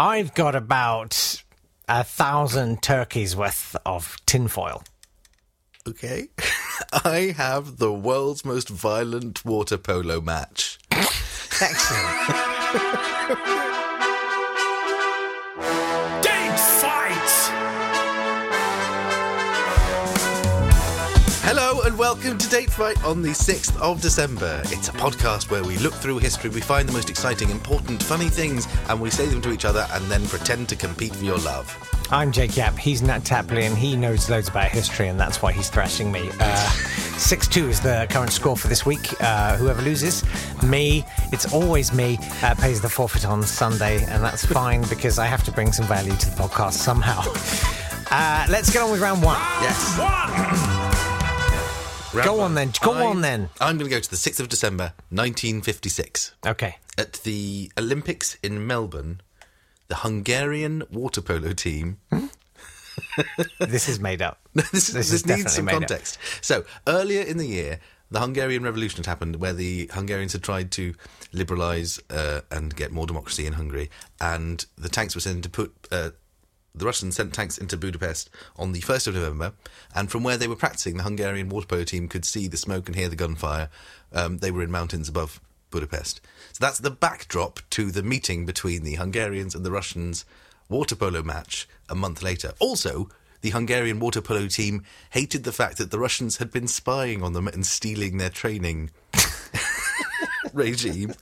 I've got about a thousand turkeys worth of tinfoil. Okay. I have the world's most violent water polo match. Excellent. welcome to Date Fight on the 6th of December. It's a podcast where we look through history, we find the most exciting, important, funny things, and we say them to each other and then pretend to compete for your love. I'm Jake Yapp. He's Nat Tapley, and he knows loads about history, and that's why he's thrashing me. Uh, 6 2 is the current score for this week. Uh, whoever loses, me, it's always me, uh, pays the forfeit on Sunday, and that's fine because I have to bring some value to the podcast somehow. Uh, let's get on with round one. Yes. One! Go on then. Go on then. I'm going to go to the 6th of December, 1956. Okay. At the Olympics in Melbourne, the Hungarian water polo team This is made up. this, This this, is needs some made up. context. So earlier in the year, the Hungarian Revolution had happened, where the Hungarians had tried to liberalise uh, and get more democracy in Hungary, and the tanks were sent to put. Uh, the Russians sent tanks into Budapest on the 1st of November, and from where they were practicing, the Hungarian water polo team could see the smoke and hear the gunfire. Um, they were in mountains above Budapest. So that's the backdrop to the meeting between the Hungarians and the Russians water polo match a month later. Also, the Hungarian water polo team hated the fact that the Russians had been spying on them and stealing their training regime.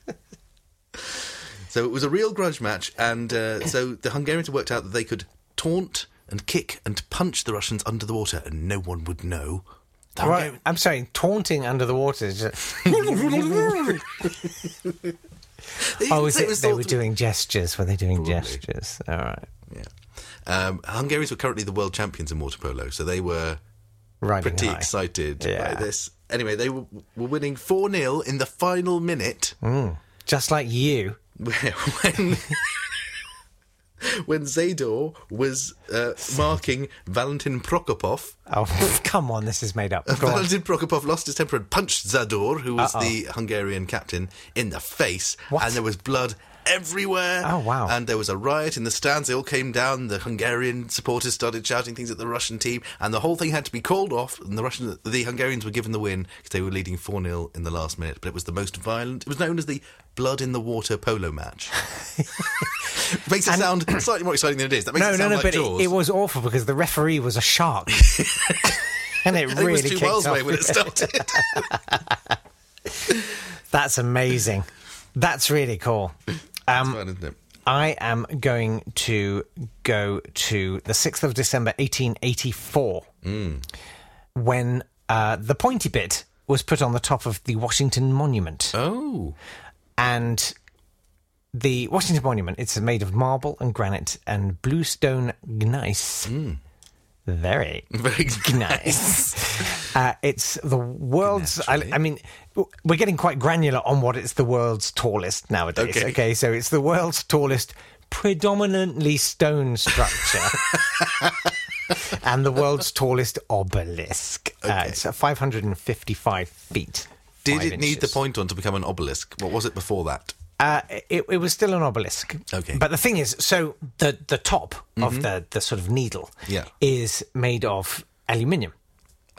So it was a real grudge match, and uh, so the Hungarians worked out that they could taunt and kick and punch the Russians under the water, and no one would know. The Right. Hungarian- I'm sorry, taunting under the water. is just- oh, is It? They were doing gestures. Were they doing Probably. gestures? All right. Yeah. Um, Hungarians were currently the world champions in water polo, so they were Riding pretty high. excited Yeah. by this. Anyway, they were, were winning 4 0 in the final minute Just like you. when. When Zador was uh, marking Valentin Prokopov, Oh, come on, this is made up. Go on. Valentin Prokopov lost his temper and punched Zador, who was Uh-oh. the Hungarian captain, in the face, What? and there was blood everywhere. Oh, wow. And there was a riot in the stands. They all came down. The Hungarian supporters started shouting things at the Russian team, and the whole thing had to be called off. And the Russian, the Hungarians were given the win because they were leading four 0 in the last minute. But it was the most violent. It was known as the blood in the water polo match. makes it sound slightly more exciting than it is. That makes No, it no, sound no, like but it, it was awful because the referee was a shark. and it And really it was two kicked miles away off. when it started. That's amazing. That's really cool. Um, Fun, isn't it? I am going to go to the 6th of December 1884 when uh, the pointy bit was put on the top of the Washington Monument. Oh. And the Washington Monument, it's made of marble and granite and bluestone gneiss. Very Very nice. uh, it's the world's. I, I mean, we're getting quite granular on what it's the world's tallest nowadays. Okay. Okay, so it's the world's tallest, predominantly stone structure. And the world's tallest obelisk. Uh, it's uh, 555 feet. Did it need the point on to become an obelisk? What was it before that? Uh, it, it was still an obelisk. Okay. But the thing is, so the, the top of the, the sort of needle Yeah. is made of aluminium.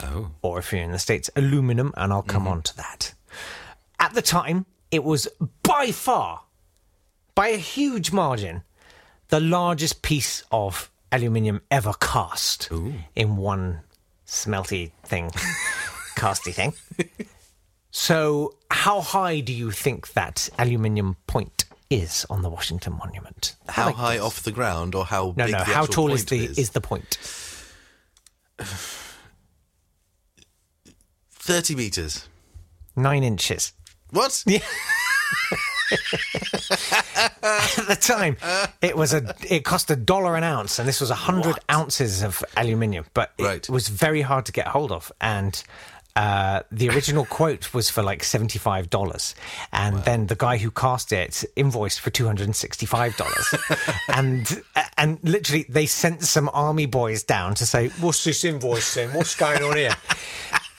Oh. Or if you're in the States, aluminum, and I'll come on to that. At the time, it was by far, by a huge margin, the largest piece of aluminium ever cast in one smelty thing, casty thing. So, how high do you think that aluminium point is on the Washington Monument? How like high this. off the ground or how No, big no. the How tall is the is? is the point? 30 metres. Nine inches. What? At the time, it was a it cost a dollar an ounce, and this was a hundred ounces of aluminium. But it Right. was very hard to get hold of, and uh, the original quote was for like seventy five dollars, and then the guy who cast it invoiced for two hundred and sixty five dollars, and and literally they sent some army boys down to say, "What's this invoice saying? What's going on here?"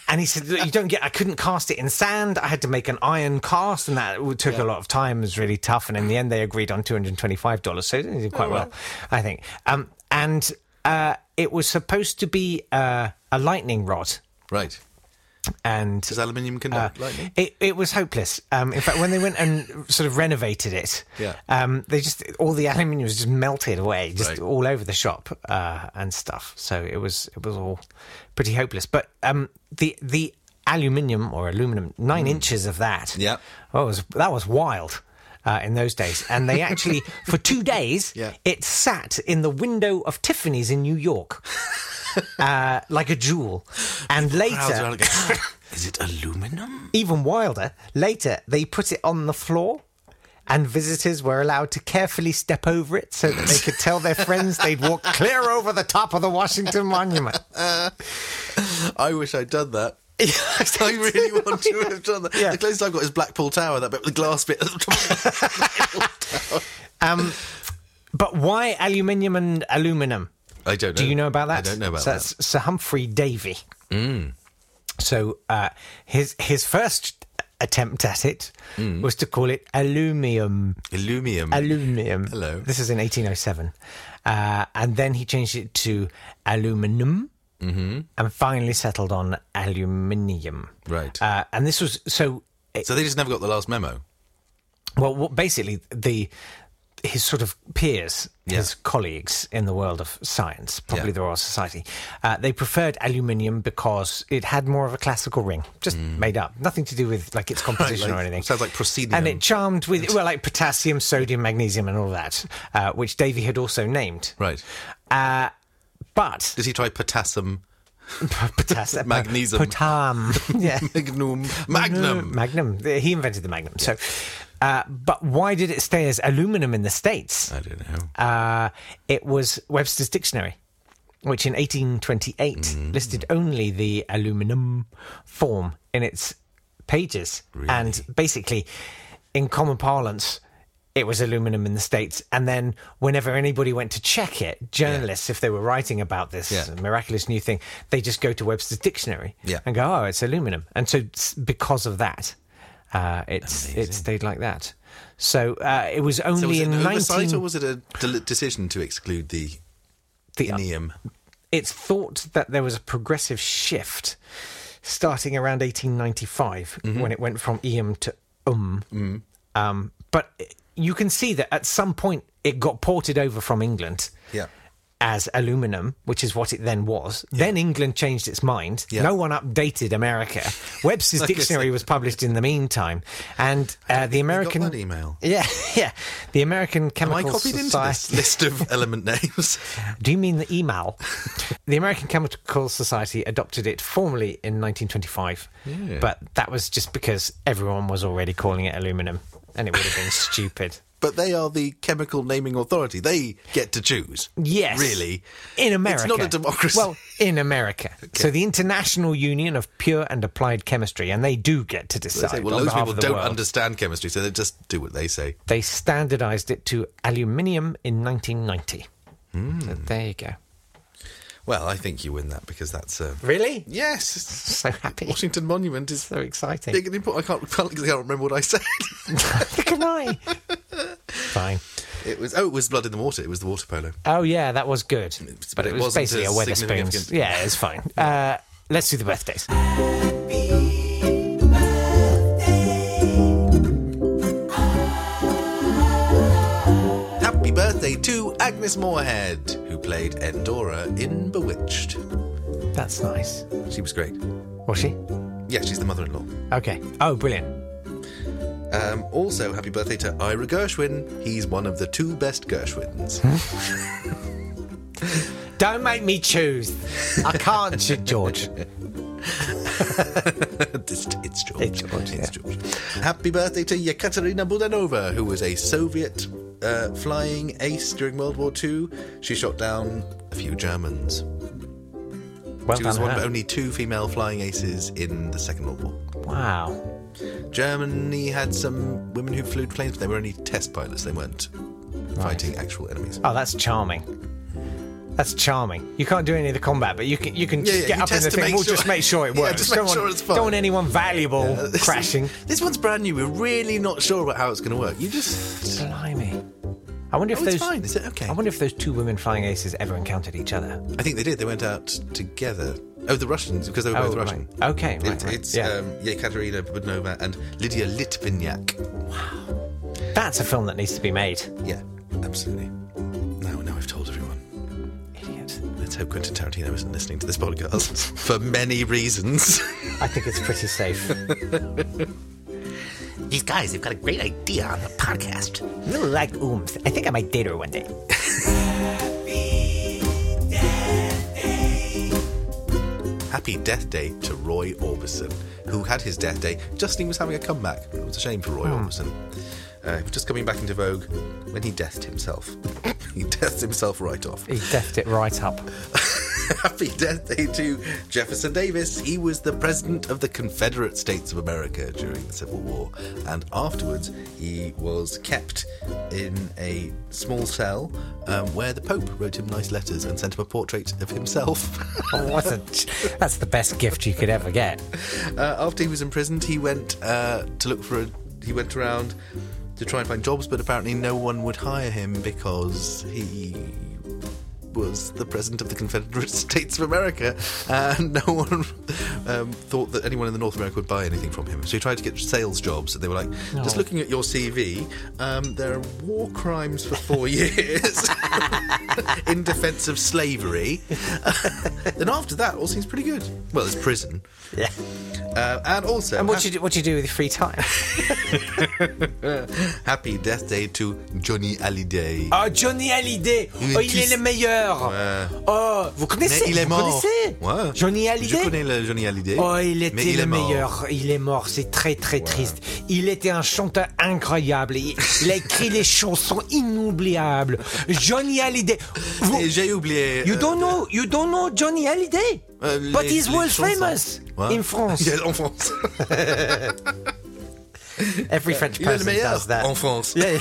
and he said, "You don't get. I couldn't cast it in sand. I had to make an iron cast, and that took a lot of time. It was really tough. And in the end, they agreed on two hundred twenty-five dollars. So they did quite Oh, well, I think. Um, and uh, it was supposed to be uh, a lightning rod, Right. And Does aluminium uh, conduct lightning? it, it was hopeless. Um, in fact, when they went and sort of renovated it, Yeah. um, they just all the aluminium was just melted away, just Right. all over the shop uh, and stuff. So it was it was all pretty hopeless. But um, the the aluminium or aluminum, nine inches of that, Mm. Yeah. well, was that was wild. Uh, in those days, and they actually, for two days, Yeah. it sat in the window of Tiffany's in New York, uh, like a jewel. And later, Is it aluminum? even wilder, later they put it on the floor and visitors were allowed to carefully step over it so that they could tell their friends they'd walk clear over the top of the Washington Monument. I wish I'd done that. I really want to have done that. Yeah. The closest I've got is Blackpool Tower, that bit with the glass bit. at the top. Um, but why aluminium and aluminum? I don't know. Do you know about that? I don't know about so that. Mm. That's Sir Humphrey Davy. So uh, his his first attempt at it Mm. was to call it aluminum. Aluminum. Aluminium. Hello. This is in 1807. Uh, and then he changed it to aluminum Mm-hmm. and finally settled on aluminium. Right. Uh, and this was so, it, so they just never got the last memo. well, what, basically, the his sort of peers, his colleagues in the world of science, probably Yeah. the Royal Society, uh, they preferred aluminium because it had more of a classical ring, just made up, nothing to do with like its composition Mm. Like- or anything. Sounds like proscenium. and it charmed with well, like potassium, sodium, magnesium, and all that, uh, which Davy had also named. right. Uh, but Did he try potassium, potassium, Magnesium. potam, yeah, magnum, magnum? magnum. He invented the magnum. So, uh, but why did it stay as aluminum in the states? I don't know. Uh, it was Webster's Dictionary, which in 1828 Mm. listed only the aluminum form in its pages. And basically, in common parlance, it was aluminum in the States. And then, whenever anybody went to check it, journalists, if they were writing about this Yeah. miraculous new thing, they just go to Webster's Dictionary Yeah. and go, oh, it's aluminum. And so, because of that, uh, it's it stayed like that. So uh, it was only So was it in an 19... oversight or was it a decision to exclude the the, inium? it's thought that there was a progressive shift starting around 1895 Mm-hmm. when it went from ium to um. Mm. um. But you can see that at some point it got ported over from England Yeah. as aluminum, which is what it then was. Then England changed its mind. Yeah. No one updated America. Webster's dictionary was published in the meantime, and uh, the American got that email. yeah yeah the American Am I Chemical copied into Society. this list of element names? Do you mean the email? the American Chemical Society adopted it formally in 1925, Yeah. but that was just because everyone was already calling it aluminum, and it would have been stupid. But they are the chemical naming authority. They get to choose. Yes, Really? in America, It's not a democracy. Well, in America, so the International Union of Pure and Applied Chemistry, and they do get to decide. say, well, those people don't world. understand chemistry, so they just do what they say. They standardized it to aluminium in 1990. Hmm. So there you go. Well, I think you win that because that's. Uh, Really? yes. So happy. Washington Monument is So exciting. big and important. I can't, can't, I can't remember what I said. Can I? Fine. it was oh, it was blood in the water. It was the water polo. Oh yeah, that was good. But But it it was basically a Wetherspoons. significant. Yeah, it's fine. Uh, let's do the birthdays. Birthday to Agnes Moorehead, who played Endora in Bewitched. That's nice. She was great. Was she? Yeah, she's the mother-in-law. Okay. Oh, brilliant. Um, also, happy birthday to Ira Gershwin. He's one of the two best Gershwins. Don't make me choose. I can't, George. it's, it's George. It's George, yeah. George. Happy birthday to Yekaterina Budanova, who was a Soviet uh, flying ace during World War II. She shot down a few Germans. Well She was one of only two female flying aces in the Second World War. Wow. Germany had some women who flew planes, but they were only test pilots. They weren't fighting actual enemies. Oh, that's charming. That's charming. You can't do any of the combat, but you can you can Yeah, just yeah, get up in the thing. We'll sure- just make sure it Yeah, works. just make don't sure want, it's fine. Don't want anyone valuable This- crashing. This one's brand new. We're really not sure about how it's going to work. You just. Blimey. I wonder if Oh, those. fine. Is it okay? I wonder if those two women flying aces ever encountered each other. I think they did. They went out together. Oh, the Russians, because they were both Oh, Russian. right. Okay, right, It- right. It's Yeah. um, Yekaterina Budanova and Lydia Litviniak. That's a film that needs to be made. Yeah, absolutely. Now, now I've told everyone. Idiot. Let's hope Quentin Tarantino isn't listening to this podcast for many reasons. I think it's pretty safe. These guys, they've got a great idea on the podcast. I really like Ooms. I think I might date her one day. Happy death day to Roy Orbison, who had his death day just as he was having a comeback. It was a shame for Roy Orbison. Uh, he was just coming back into vogue when he deathed himself. he deathed himself right off. He deathed it right up. Happy death day to Jefferson Davis. He was the president of the Confederate States of America during the Civil War, and afterwards he was kept in a small cell um, where the Pope wrote him nice letters and sent him a portrait of himself. Oh, what a, that's the best gift you could ever get. uh, after he was imprisoned, he went uh, to look for a. He went around to try and find jobs, but apparently no one would hire him because he was the president of the Confederate States of America, and no one um, thought that anyone in the North America would buy anything from him. So he tried to get sales jobs, and they were like, "Just looking at your CV, um, there are war crimes for four years in defence of slavery." then after that, all seems pretty good. Well, there's prison, Yeah. Uh, and also And what you do, what you do with your free time? Happy Death Day to Johnny Hallyday. Oh, Johnny Hallyday. Il Oh, il est le meilleur. Ouais. Oh, vous connaissez Mais il est vous mort. connaissez Ouais. Johnny Je Hallyday connais le Johnny Hallyday. Oh, il était il le meilleur. Il est mort. C'est très, très triste. Il était un chanteur incroyable. Il, il a écrit les chansons inoubliables. Johnny Hallyday. Vous- j'ai oublié. you euh, don't know, you don't know Johnny Hallyday? Euh, But les- he's les world famous Ouais. in France. Yeah, en France. Every French Il est le person meilleur does that. en France. Yeah.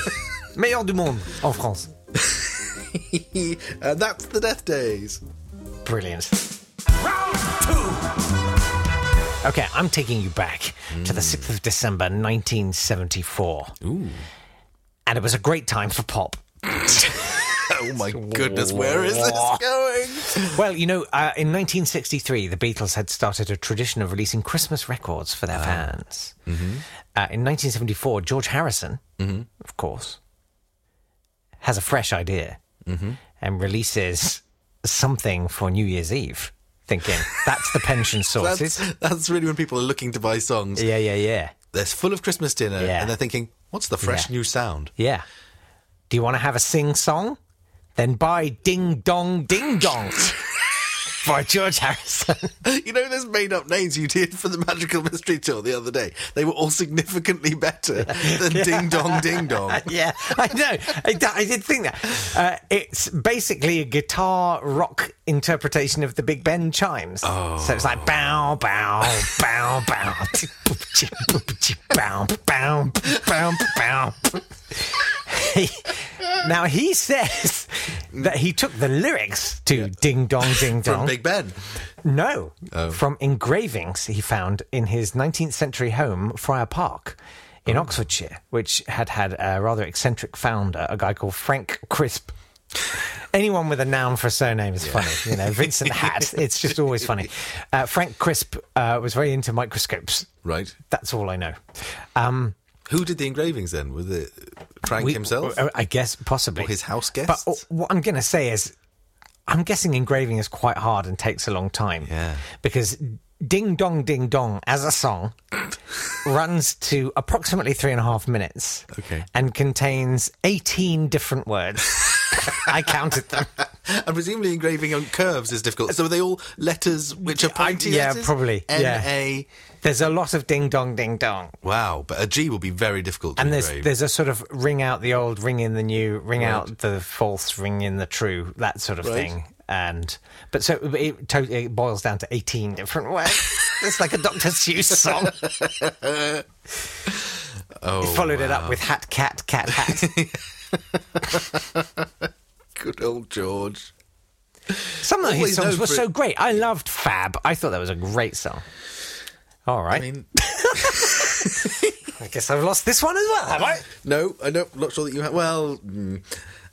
Meilleur du monde en France. and that's the Death Days. Brilliant. Round two. Okay, I'm taking you back to the 6th of December 1974. Ooh. And it was a great time for pop. Oh my goodness, where is this going? Well, you know, uh, in 1963, the Beatles had started a tradition of releasing Christmas records for their fans. Uh, in 1974, George Harrison, of course, has a fresh idea and releases something for New Year's Eve, thinking that's the pension sources. That's, that's really when people are looking to buy songs. yeah, yeah, yeah. They're full of Christmas dinner Yeah. and they're thinking, what's the fresh Yeah. new sound? Yeah. Do you want to have a sing song? Then buy Ding Dong Ding Dong by George Harrison. You know those made up names you did for the Magical Mystery Tour the other day? They were all significantly better than Ding Dong Ding Dong. yeah, I know. I did think that. Uh, it's basically a guitar rock interpretation of the Big Ben chimes. Oh. So it's like bow, bow, bow, bow, bow, bow, bow, bow. Now he says that he took the lyrics to Ding Dong Ding Dong From Big Ben. no, Oh. from engravings he found in his 19th century home, Friar Park, in Oh. Oxfordshire, which had had a rather eccentric founder, a guy called Frank Crisp. Anyone with a noun for a surname is funny, you know. Vincent Hat, it's just always funny. Uh, Frank Crisp uh, was very into microscopes. Right. That's all I know. Um, Who did the engravings then? Was it Frank we- himself? I guess possibly Or his house But guests? uh, what I'm going to say is, I'm guessing engraving is quite hard and takes a long time. Yeah. Because Ding Dong Ding Dong as a song runs to approximately three and a half minutes. Okay. And contains 18 different words. I counted them. and presumably engraving on curves is difficult. So are they all letters which are pointy yeah, letters? probably, N yeah. A. There's a lot of ding dong ding dong. Wow, but a G will be very difficult to And there's engrave. there's a sort of ring out the old, ring in the new, ring Right. out the false, ring in the true, that sort of Right. thing. And but so it, to, it boils down to eighteen different words. it's like a Dr. Seuss song. oh, He followed it up oh, with hat, cat, cat, hat. good old George. Some of his Always songs were so great. I loved Fab. I thought that was a great song. All right. I mean, I guess I've lost this one as well, have I? no, I don't. Not sure that you have. Well, mm,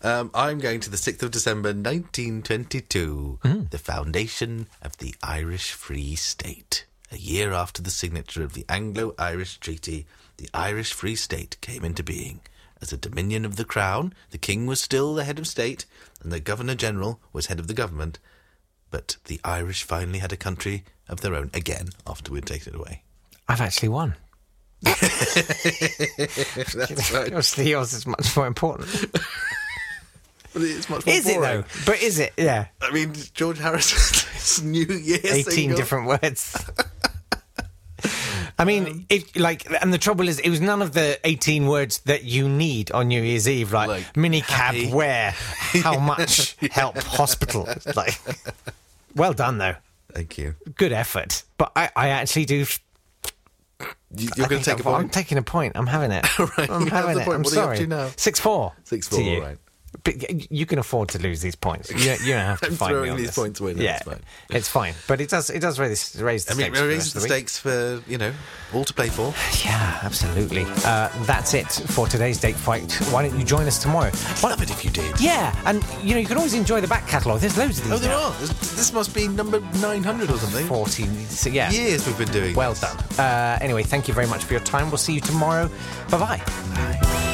um, I'm going to the sixth of December, 1922, the foundation of the Irish Free State. A year after the signature of the Anglo-Irish Treaty, the Irish Free State came into being. As a dominion of the Crown, the King was still the head of state, and the Governor General was head of the government. But the Irish finally had a country of their own again after we'd taken it away. I've actually won. That's right. Obviously, yours is much more important. But it's much more Is it though? But is it? Yeah. I mean, George Harrison's New Year 18 single. different words. I mean, um, it like, and the trouble is, it was none of the 18 words that you need on New Year's Eve, like, Like, minicab, happy. where, how much, help, hospital. Like, well done though, Thank you. good effort. But I, I actually do. You, you're going to take a I'm, I'm taking a point. I'm having it. Right, I'm having it. point. I'm What are you up sorry. Six four. Six four, you. right. But you can afford to lose these points. You, you don't have to I'm find me throwing on these this. points away, Yeah, that's fine. it's fine. But it does. It does raise raise the I mean, stakes. it for the the stakes for, you know, all to play for. Yeah, absolutely. Uh, that's it for today's date fight. Why don't you join us tomorrow? Why- Love it if you did. Yeah, and you know you can always enjoy the back catalogue. There's loads of these. Oh, there now. are. There's- This must be number 900 or something. Fourteen. So yeah. Years we've been doing Well this. done. Uh, anyway, thank you very much for your time. We'll see you tomorrow. Bye bye. Bye.